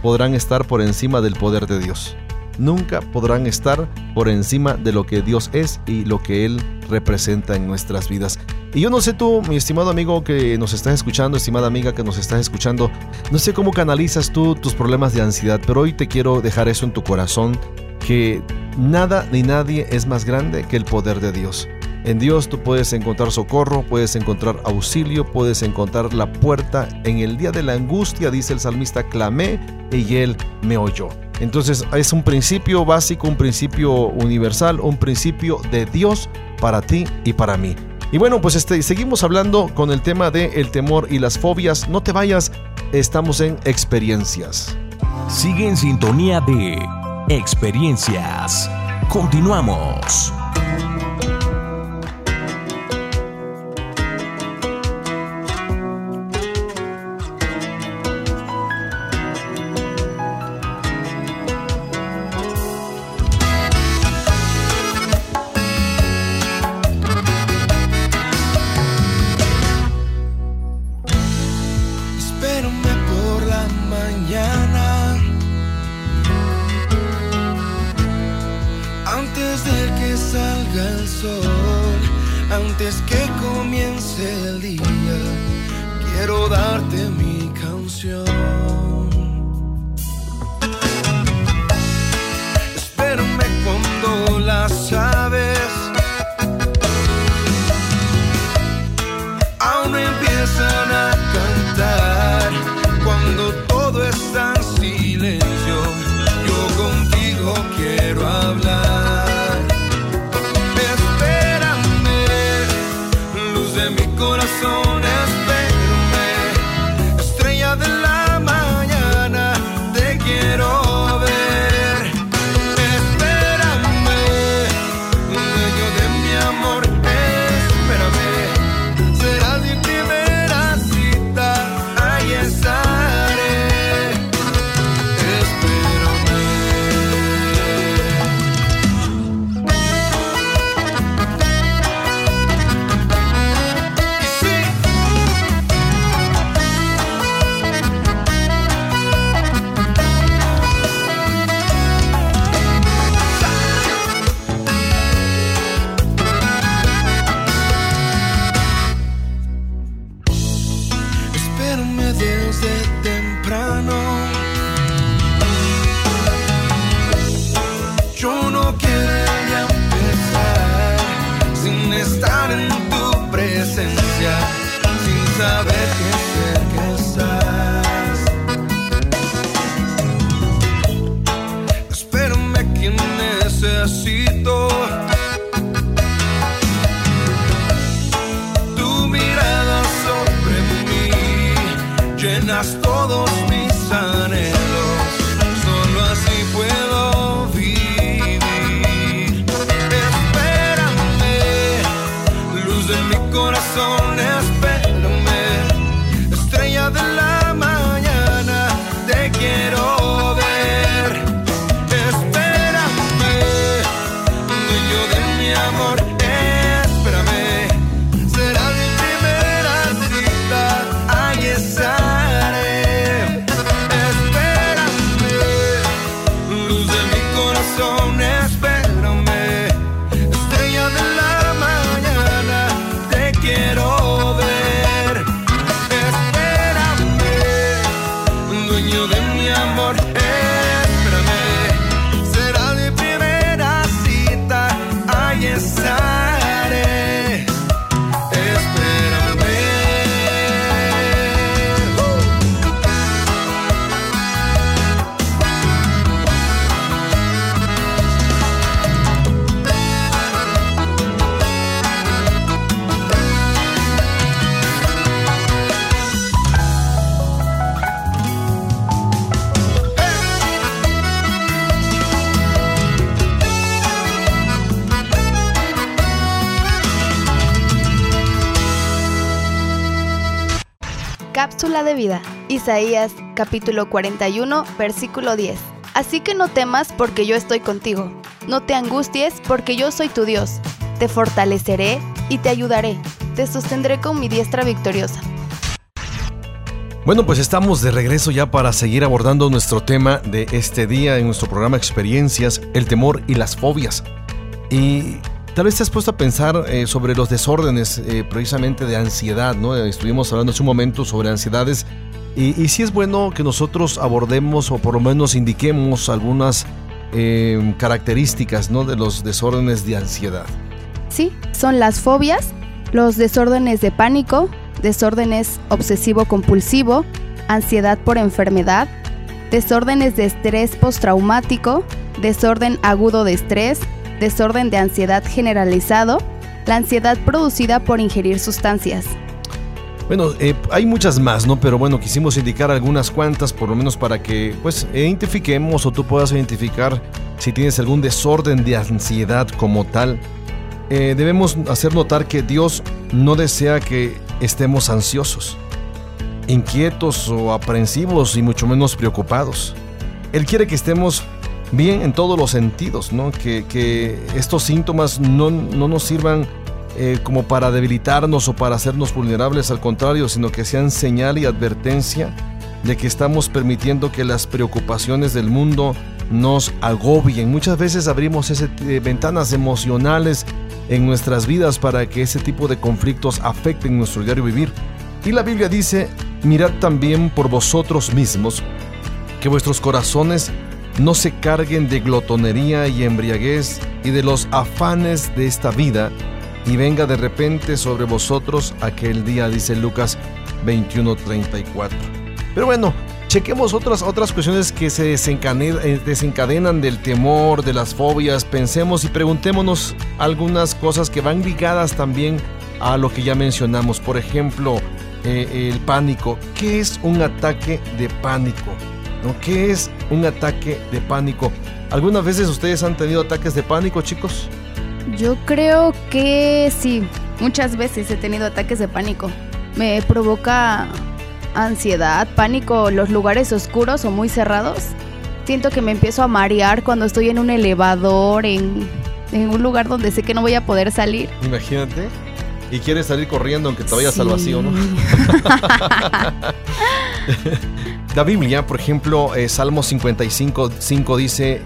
podrán estar por encima del poder de Dios. Nunca podrán estar por encima de lo que Dios es y lo que Él representa en nuestras vidas. Y yo no sé tú, mi estimado amigo que nos estás escuchando, estimada amiga que nos estás escuchando, no sé cómo canalizas tú tus problemas de ansiedad, pero hoy te quiero dejar eso en tu corazón, que nada ni nadie es más grande que el poder de Dios. En Dios tú puedes encontrar socorro, puedes encontrar auxilio, puedes encontrar la puerta. En el día de la angustia, dice el salmista, clamé y Él me oyó. Entonces es un principio básico, un principio universal, un principio de Dios para ti y para mí. Y bueno, pues este, seguimos hablando con el tema de el temor y las fobias. No te vayas, estamos en experiencias.
Sigue en sintonía de experiencias. Continuamos.
Necesito. Tu mirada sobre mí llenas todos mis anhelos. Solo así puedo vivir. Espérame, luz de mi corazón,
Cápsula de vida. Isaías capítulo 41, versículo 10. Así que no temas porque yo estoy contigo. No te angusties porque yo soy tu Dios. Te fortaleceré y te ayudaré. Te sostendré con mi diestra victoriosa.
Bueno, pues estamos de regreso ya para seguir abordando nuestro tema de este día en nuestro programa Experiencias, el temor y las fobias. Y tal vez te has puesto a pensar eh, sobre los desórdenes eh, precisamente de ansiedad, ¿no? Estuvimos hablando hace un momento sobre ansiedades y, y sí es bueno que nosotros abordemos o por lo menos indiquemos algunas eh, características, ¿no? De los desórdenes de ansiedad.
Sí, son las fobias, los desórdenes de pánico, desórdenes obsesivo-compulsivo, ansiedad por enfermedad, desórdenes de estrés postraumático, desorden agudo de estrés, desorden de ansiedad generalizado, la ansiedad producida por ingerir sustancias.
Bueno, eh, hay muchas más, ¿no? Pero bueno, quisimos indicar algunas cuantas, por lo menos para que, pues, identifiquemos o tú puedas identificar si tienes algún desorden de ansiedad como tal. Eh, debemos hacer notar que Dios no desea que estemos ansiosos, inquietos o aprensivos y mucho menos preocupados. Él quiere que estemos bien en todos los sentidos, ¿no? Que, estos síntomas no, no nos sirvan eh, como para debilitarnos o para hacernos vulnerables, al contrario, sino que sean señal y advertencia de que estamos permitiendo que las preocupaciones del mundo nos agobien. Muchas veces abrimos ese, eh, ventanas emocionales en nuestras vidas para que ese tipo de conflictos afecten nuestro diario vivir. Y la Biblia dice, mirad también por vosotros mismos, que vuestros corazones no se carguen de glotonería y embriaguez y de los afanes de esta vida, y venga de repente sobre vosotros aquel día, dice Lucas 21:34. Pero bueno, chequemos otras, otras cuestiones que se eh, desencadenan del temor, de las fobias, pensemos y preguntémonos algunas cosas que van ligadas también a lo que ya mencionamos. Por ejemplo, eh, el pánico. ¿Qué es un ataque de pánico? ¿No? ¿Qué es un ataque de pánico? ¿Algunas veces ustedes han tenido ataques de pánico, chicos?
Yo creo que sí, muchas veces he tenido ataques de pánico. Me provoca ansiedad, pánico los lugares oscuros o muy cerrados. Siento que me empiezo a marear cuando estoy en un elevador, en, en un lugar donde sé que no voy a poder salir.
Imagínate. Y quieres salir corriendo aunque te vayas al
Sí.
vacío, ¿no? La Biblia, por ejemplo, eh, Salmo 55 5 dice,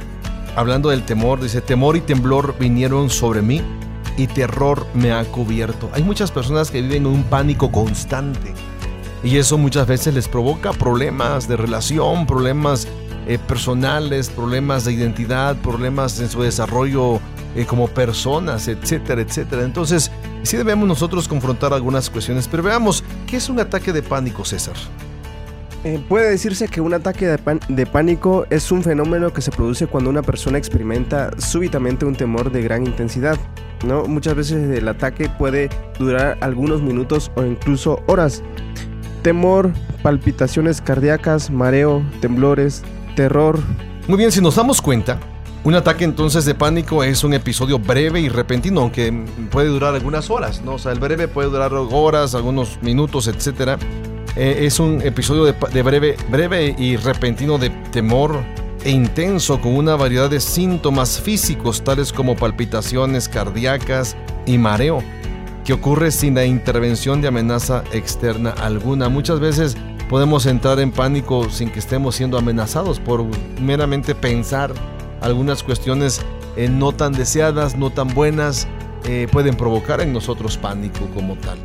hablando del temor, dice, temor y temblor vinieron sobre mí y terror me ha cubierto. Hay muchas personas que viven en un pánico constante. Y eso muchas veces les provoca problemas de relación, problemas eh, personales, problemas de identidad, problemas en su desarrollo eh, como personas, etcétera, etcétera. Entonces, sí debemos nosotros confrontar algunas cuestiones, pero veamos, ¿qué es un ataque de pánico, César?
Eh, puede decirse que un ataque de, de pánico es un fenómeno que se produce cuando una persona experimenta súbitamente un temor de gran intensidad. ¿no? Muchas veces el ataque puede durar algunos minutos o incluso horas. Temor, palpitaciones cardíacas, mareo, temblores, terror.
Muy bien, si nos damos cuenta, un ataque entonces de pánico es un episodio breve y repentino, aunque puede durar algunas horas, ¿no? O sea, el breve puede durar horas, algunos minutos, etcétera. Eh, es un episodio de, de breve, breve y repentino de temor e intenso con una variedad de síntomas físicos tales como palpitaciones cardíacas y mareo que ocurre sin la intervención de amenaza externa alguna. Muchas veces podemos entrar en pánico sin que estemos siendo amenazados por meramente pensar algunas cuestiones eh, no tan deseadas, no tan buenas, eh, pueden provocar en nosotros pánico como tal.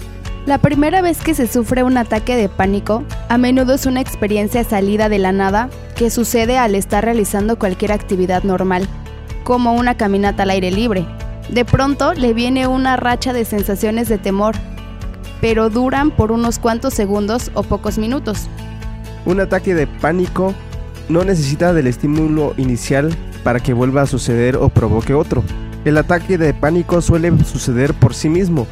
La primera vez que se sufre un ataque de pánico, a menudo es una experiencia salida de la nada que sucede al estar realizando cualquier actividad normal, como una caminata al aire libre. De pronto le viene una racha de sensaciones de temor, pero duran por unos cuantos segundos o pocos minutos.
Un ataque de pánico no necesita del estímulo inicial para que vuelva a suceder o provoque otro. El ataque de pánico suele suceder por sí mismo,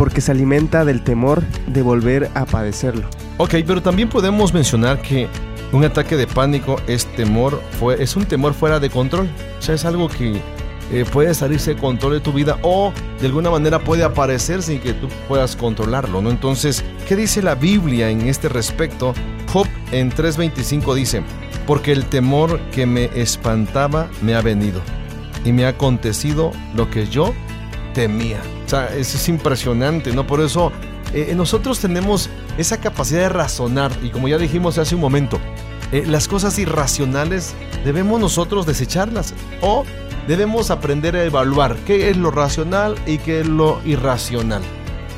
porque se alimenta del temor de volver a padecerlo.
Ok, pero también podemos mencionar que un ataque de pánico es temor, es un temor fuera de control. O sea, es algo que eh, puede salirse de control de tu vida o de alguna manera puede aparecer sin que tú puedas controlarlo, ¿no? Entonces, ¿qué dice la Biblia en este respecto? Job en 3.25 dice, porque el temor que me espantaba me ha venido y me ha acontecido lo que yo temía. O sea, es impresionante, ¿no? Por eso eh, nosotros tenemos esa capacidad de razonar y como ya dijimos hace un momento, eh, las cosas irracionales debemos nosotros desecharlas o debemos aprender a evaluar qué es lo racional y qué es lo irracional.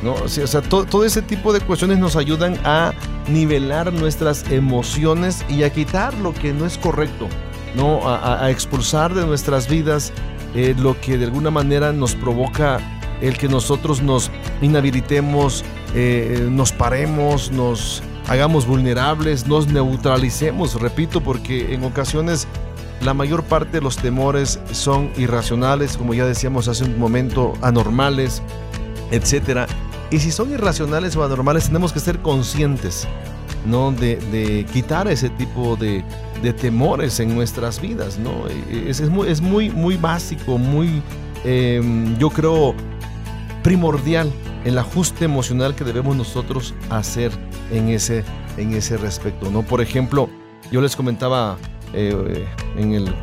¿no? O sea, todo ese tipo de cuestiones nos ayudan a nivelar nuestras emociones y a quitar lo que no es correcto, ¿no? a expulsar de nuestras vidas eh, lo que de alguna manera nos provoca el que nosotros nos inhabilitemos, eh, nos paremos, nos hagamos vulnerables, nos neutralicemos, repito, porque en ocasiones la mayor parte de los temores son irracionales, como ya decíamos hace un momento, anormales, etcétera. Y si son irracionales o anormales, tenemos que ser conscientes, ¿no? De, de quitar ese tipo de, de temores en nuestras vidas, ¿no? Es, es muy, es muy, muy básico, muy, eh, yo creo, primordial el ajuste emocional que debemos nosotros hacer en ese, en ese respecto, ¿no? Por ejemplo, yo les comentaba eh, en el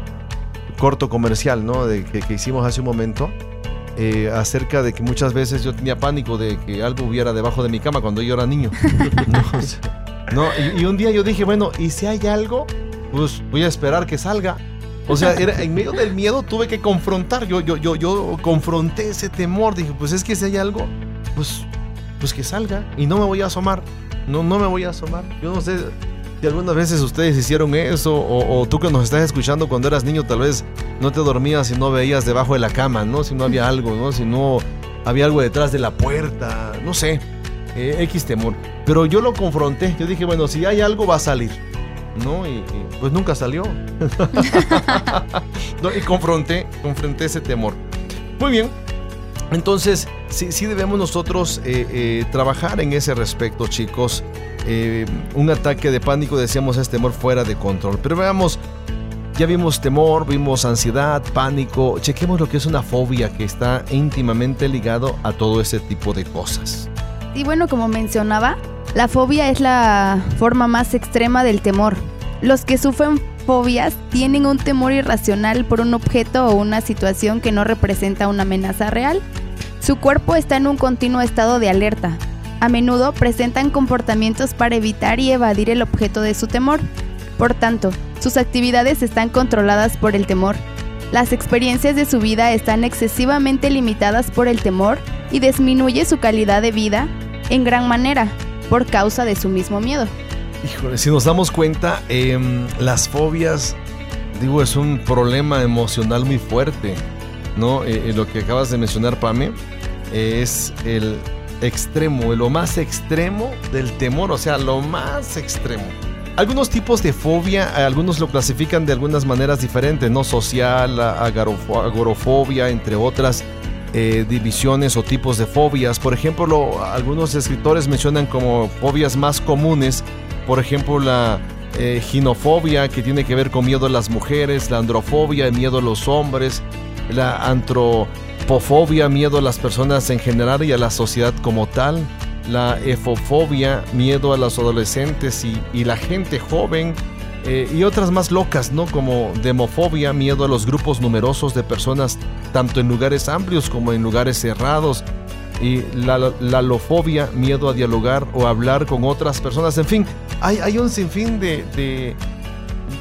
corto comercial, ¿no? De que, que hicimos hace un momento, eh, acerca de que muchas veces yo tenía pánico de que algo hubiera debajo de mi cama cuando yo era niño. no, y un día yo dije, bueno, ¿y si hay algo? Pues voy a esperar que salga. O sea, era, en medio del miedo tuve que confrontar. Yo, yo, yo, yo confronté ese temor. Dije, pues es que si hay algo, pues, pues que salga. Y no me voy a asomar. No, no me voy a asomar. Yo no sé si algunas veces ustedes hicieron eso. O, o tú que nos estás escuchando cuando eras niño, tal vez no te dormías y no veías debajo de la cama, ¿no? Si no había algo, ¿no? Si no había algo detrás de la puerta. No sé. Eh, X temor. Pero yo lo confronté. Yo dije, bueno, si hay algo va a salir. ¿No? Y, pues nunca salió. no, y confronté, confronté ese temor. Muy bien. Entonces, sí, sí debemos nosotros eh, eh, trabajar en ese respecto, chicos. Eh, un ataque de pánico, decíamos, es temor fuera de control. Pero veamos, ya vimos temor, vimos ansiedad, pánico. Chequemos lo que es una fobia que está íntimamente ligado a todo ese tipo de cosas.
Y bueno, como mencionaba, la fobia es la forma más extrema del temor. Los que sufren fobias tienen un temor irracional por un objeto o una situación que no representa una amenaza real. Su cuerpo está en un continuo estado de alerta. A menudo presentan comportamientos para evitar y evadir el objeto de su temor. Por tanto, sus actividades están controladas por el temor. Las experiencias de su vida están excesivamente limitadas por el temor y disminuye su calidad de vida en gran manera. por causa de su mismo miedo.
Híjole, si nos damos cuenta, em, las fobias, digo, es un problema emocional muy fuerte, ¿no? Eh, eh, lo que acabas de mencionar, Pame, es el extremo, lo más extremo del temor, o sea, lo más extremo. Algunos tipos de fobia, eh, algunos lo clasifican de algunas maneras diferentes, ¿no? Social, agorofobia, entre otras divisiones o tipos de fobias. Por ejemplo, algunos escritores mencionan como fobias más comunes por ejemplo, la eh, ginofobia, que tiene que ver con miedo a las mujeres, la androfobia, miedo a los hombres, la antropofobia, miedo a las personas en general y a la sociedad como tal, la efofobia, miedo a los adolescentes y, la gente joven, eh, y otras más locas, ¿no? Como demofobia, miedo a los grupos numerosos de personas, tanto en lugares amplios como en lugares cerrados, y la, lofobia, miedo a dialogar o hablar con otras personas. En fin, hay, un sinfín de,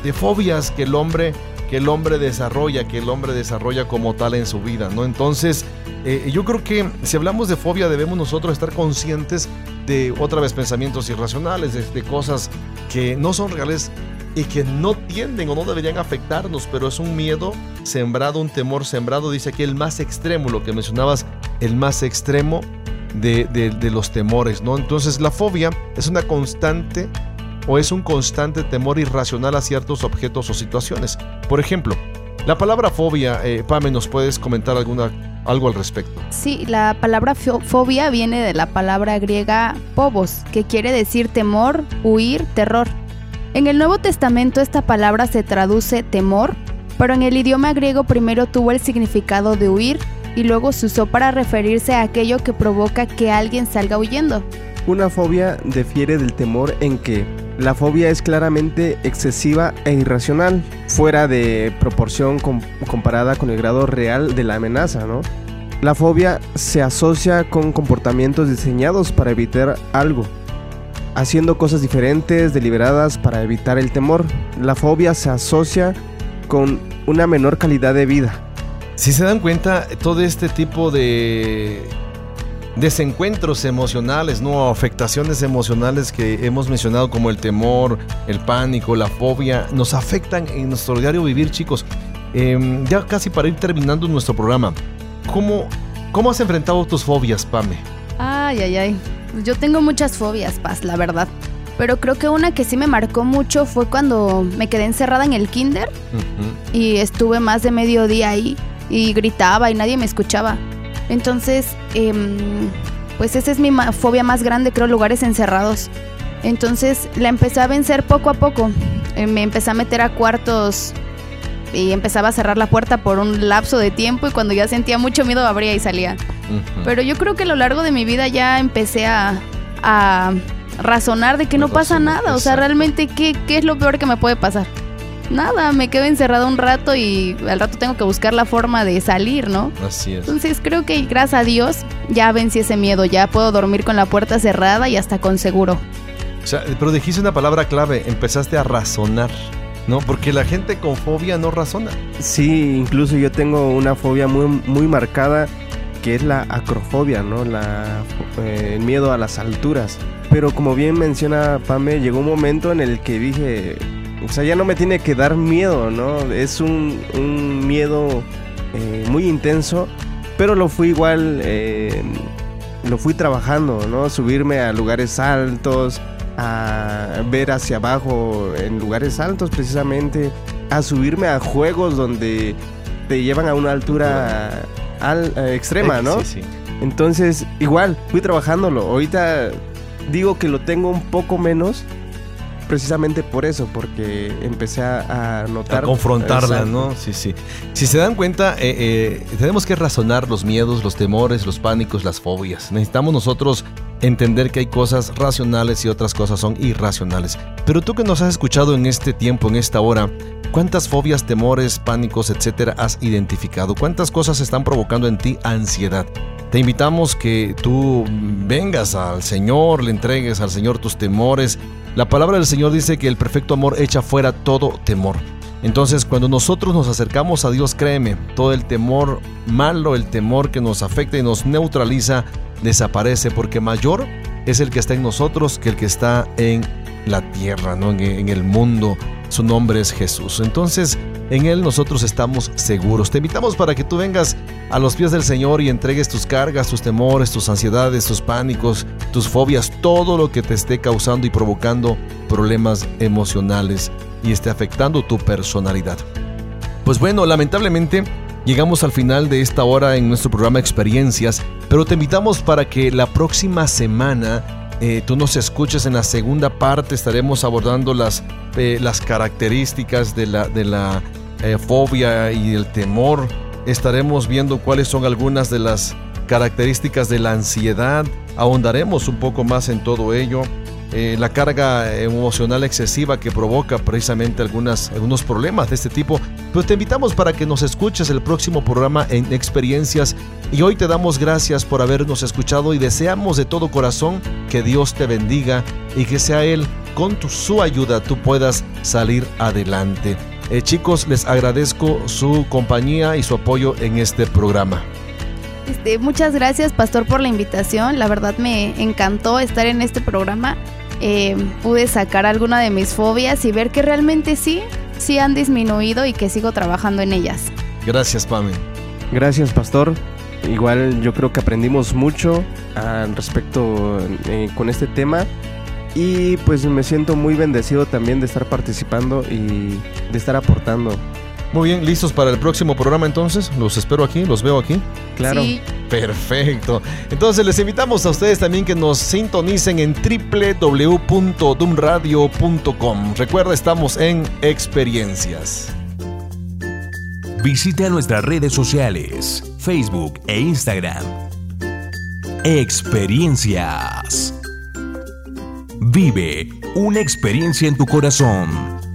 de, fobias que el hombre que el hombre desarrolla, que el hombre desarrolla como tal en su vida, ¿no? Entonces, eh, yo creo que si hablamos de fobia debemos nosotros estar conscientes de otra vez pensamientos irracionales, de, de cosas que no son reales y que no tienden o no deberían afectarnos, pero es un miedo sembrado, un temor sembrado, dice aquí el más extremo, lo que mencionabas el más extremo de, los temores, ¿no? Entonces la fobia es una constante o es un constante temor irracional a ciertos objetos o situaciones. Por ejemplo, la palabra fobia, eh, Pame, ¿nos puedes comentar alguna, algo al respecto?
Sí, la palabra fobia viene de la palabra griega pobos, que quiere decir temor, huir, terror. En el Nuevo Testamento esta palabra se traduce temor, pero en el idioma griego primero tuvo el significado de huir y luego se usó para referirse a aquello que provoca que alguien salga huyendo.
Una fobia difiere del temor en que la fobia es claramente excesiva e irracional, fuera de proporción comparada con el grado real de la amenaza, ¿no? La fobia se asocia con comportamientos diseñados para evitar algo, haciendo cosas diferentes, deliberadas para evitar el temor. La fobia se asocia con una menor calidad de vida,
si se dan cuenta, todo este tipo de desencuentros emocionales, ¿no? afectaciones emocionales que hemos mencionado como el temor, el pánico, la fobia, nos afectan en nuestro diario vivir, chicos. Em, ya casi para ir terminando nuestro programa, ¿cómo, ¿cómo has enfrentado tus fobias, Pame?
Ay, ay, ay. Yo tengo muchas fobias, Paz, la verdad. Pero creo que una que sí me marcó mucho fue cuando me quedé encerrada en el kinder y estuve más de medio día ahí y gritaba y nadie me escuchaba. Entonces, em, pues esa es mi fobia más grande, creo, lugares encerrados. Entonces la empecé a vencer poco a poco. Eh, me empecé a meter a cuartos y empezaba a cerrar la puerta por un lapso de tiempo y cuando ya sentía mucho miedo abría y salía. Pero yo creo que a lo largo de mi vida ya empecé a, a razonar de que no pasa nada. O sea, realmente, ¿qué, ¿qué es lo peor que me puede pasar? Nada, me quedo encerrado un rato y al rato tengo que buscar la forma de salir, ¿no?
Así es.
Entonces creo que gracias a Dios ya vencí ese miedo, ya puedo dormir con la puerta cerrada y hasta con seguro.
O sea, pero dijiste una palabra clave, empezaste a razonar. ¿no? Porque la gente con fobia no razona.
Sí, incluso yo tengo una fobia muy, muy marcada que es la acrofobia, ¿no? La, eh, el miedo a las alturas. Pero como bien menciona Pame, llegó un momento en el que dije, o sea, ya no me tiene que dar miedo, ¿no? Es un, miedo eh, muy intenso, pero lo fui igual, eh, lo fui trabajando, ¿no? Subirme a lugares altos, a ver hacia abajo en lugares altos precisamente, a subirme a juegos donde te llevan a una altura eh, extrema, ¿no? Sí, sí. Entonces, igual, fui trabajándolo. Ahorita digo que lo tengo un poco menos, precisamente por eso, porque empecé a, notar.
A confrontarla, ¿no? Sí, sí. Si se dan cuenta, eh, eh, tenemos que razonar los miedos, los temores, los pánicos, las fobias. Necesitamos nosotros entender que hay cosas racionales y otras cosas son irracionales. Pero tú que nos has escuchado en este tiempo, en esta hora, ¿cuántas fobias, temores, pánicos, etcétera has identificado? ¿Cuántas cosas están provocando en ti ansiedad? Te invitamos que tú vengas al Señor, le entregues al Señor tus temores. La palabra del Señor dice que el perfecto amor echa fuera todo temor. Entonces, cuando nosotros nos acercamos a Dios, créeme, todo el temor malo, el temor que nos afecta y nos neutraliza, desaparece, porque mayor es el que está en nosotros que el que está en la tierra, ¿no? en, el mundo. Su nombre es Jesús. Entonces, en Él nosotros estamos seguros. Te invitamos para que tú vengas a los pies del Señor y entregues tus cargas, tus temores, tus ansiedades, tus pánicos, tus fobias, todo lo que te esté causando y provocando problemas emocionales y esté afectando tu personalidad. Pues bueno, lamentablemente llegamos al final de esta hora en nuestro programa Experiencias, pero te invitamos para que la próxima semana eh, tú nos escuches en la segunda parte, estaremos abordando las, eh, las características de la, de la eh, fobia y el temor, estaremos viendo cuáles son algunas de las características de la ansiedad, ahondaremos un poco más en todo ello eh, la carga emocional excesiva que provoca precisamente algunas, algunos problemas de este tipo. Pero te invitamos para que nos escuches el próximo programa en Experiencias y hoy te damos gracias por habernos escuchado y deseamos de todo corazón que Dios te bendiga y que sea Él con tu, su ayuda tú puedas salir adelante. Eh, chicos, les agradezco su compañía y su apoyo en este programa.
Este, muchas gracias, Pastor, por la invitación. La verdad me encantó estar en este programa eh, pude sacar alguna de mis fobias y ver que realmente sí, sí han disminuido y que sigo trabajando en ellas.
Gracias, Pame.
Gracias, Pastor. Igual yo creo que aprendimos mucho al respecto eh, con este tema y pues me siento muy bendecido también de estar participando y de estar aportando
muy bien, ¿listos para el próximo programa entonces? Los espero aquí, los veo aquí.
Claro.
Perfecto. Entonces les invitamos a ustedes también que nos sintonicen en www.dumradio.com. Recuerda, estamos en experiencias.
Visita nuestras redes sociales, Facebook e Instagram. Experiencias. Vive una experiencia en tu corazón.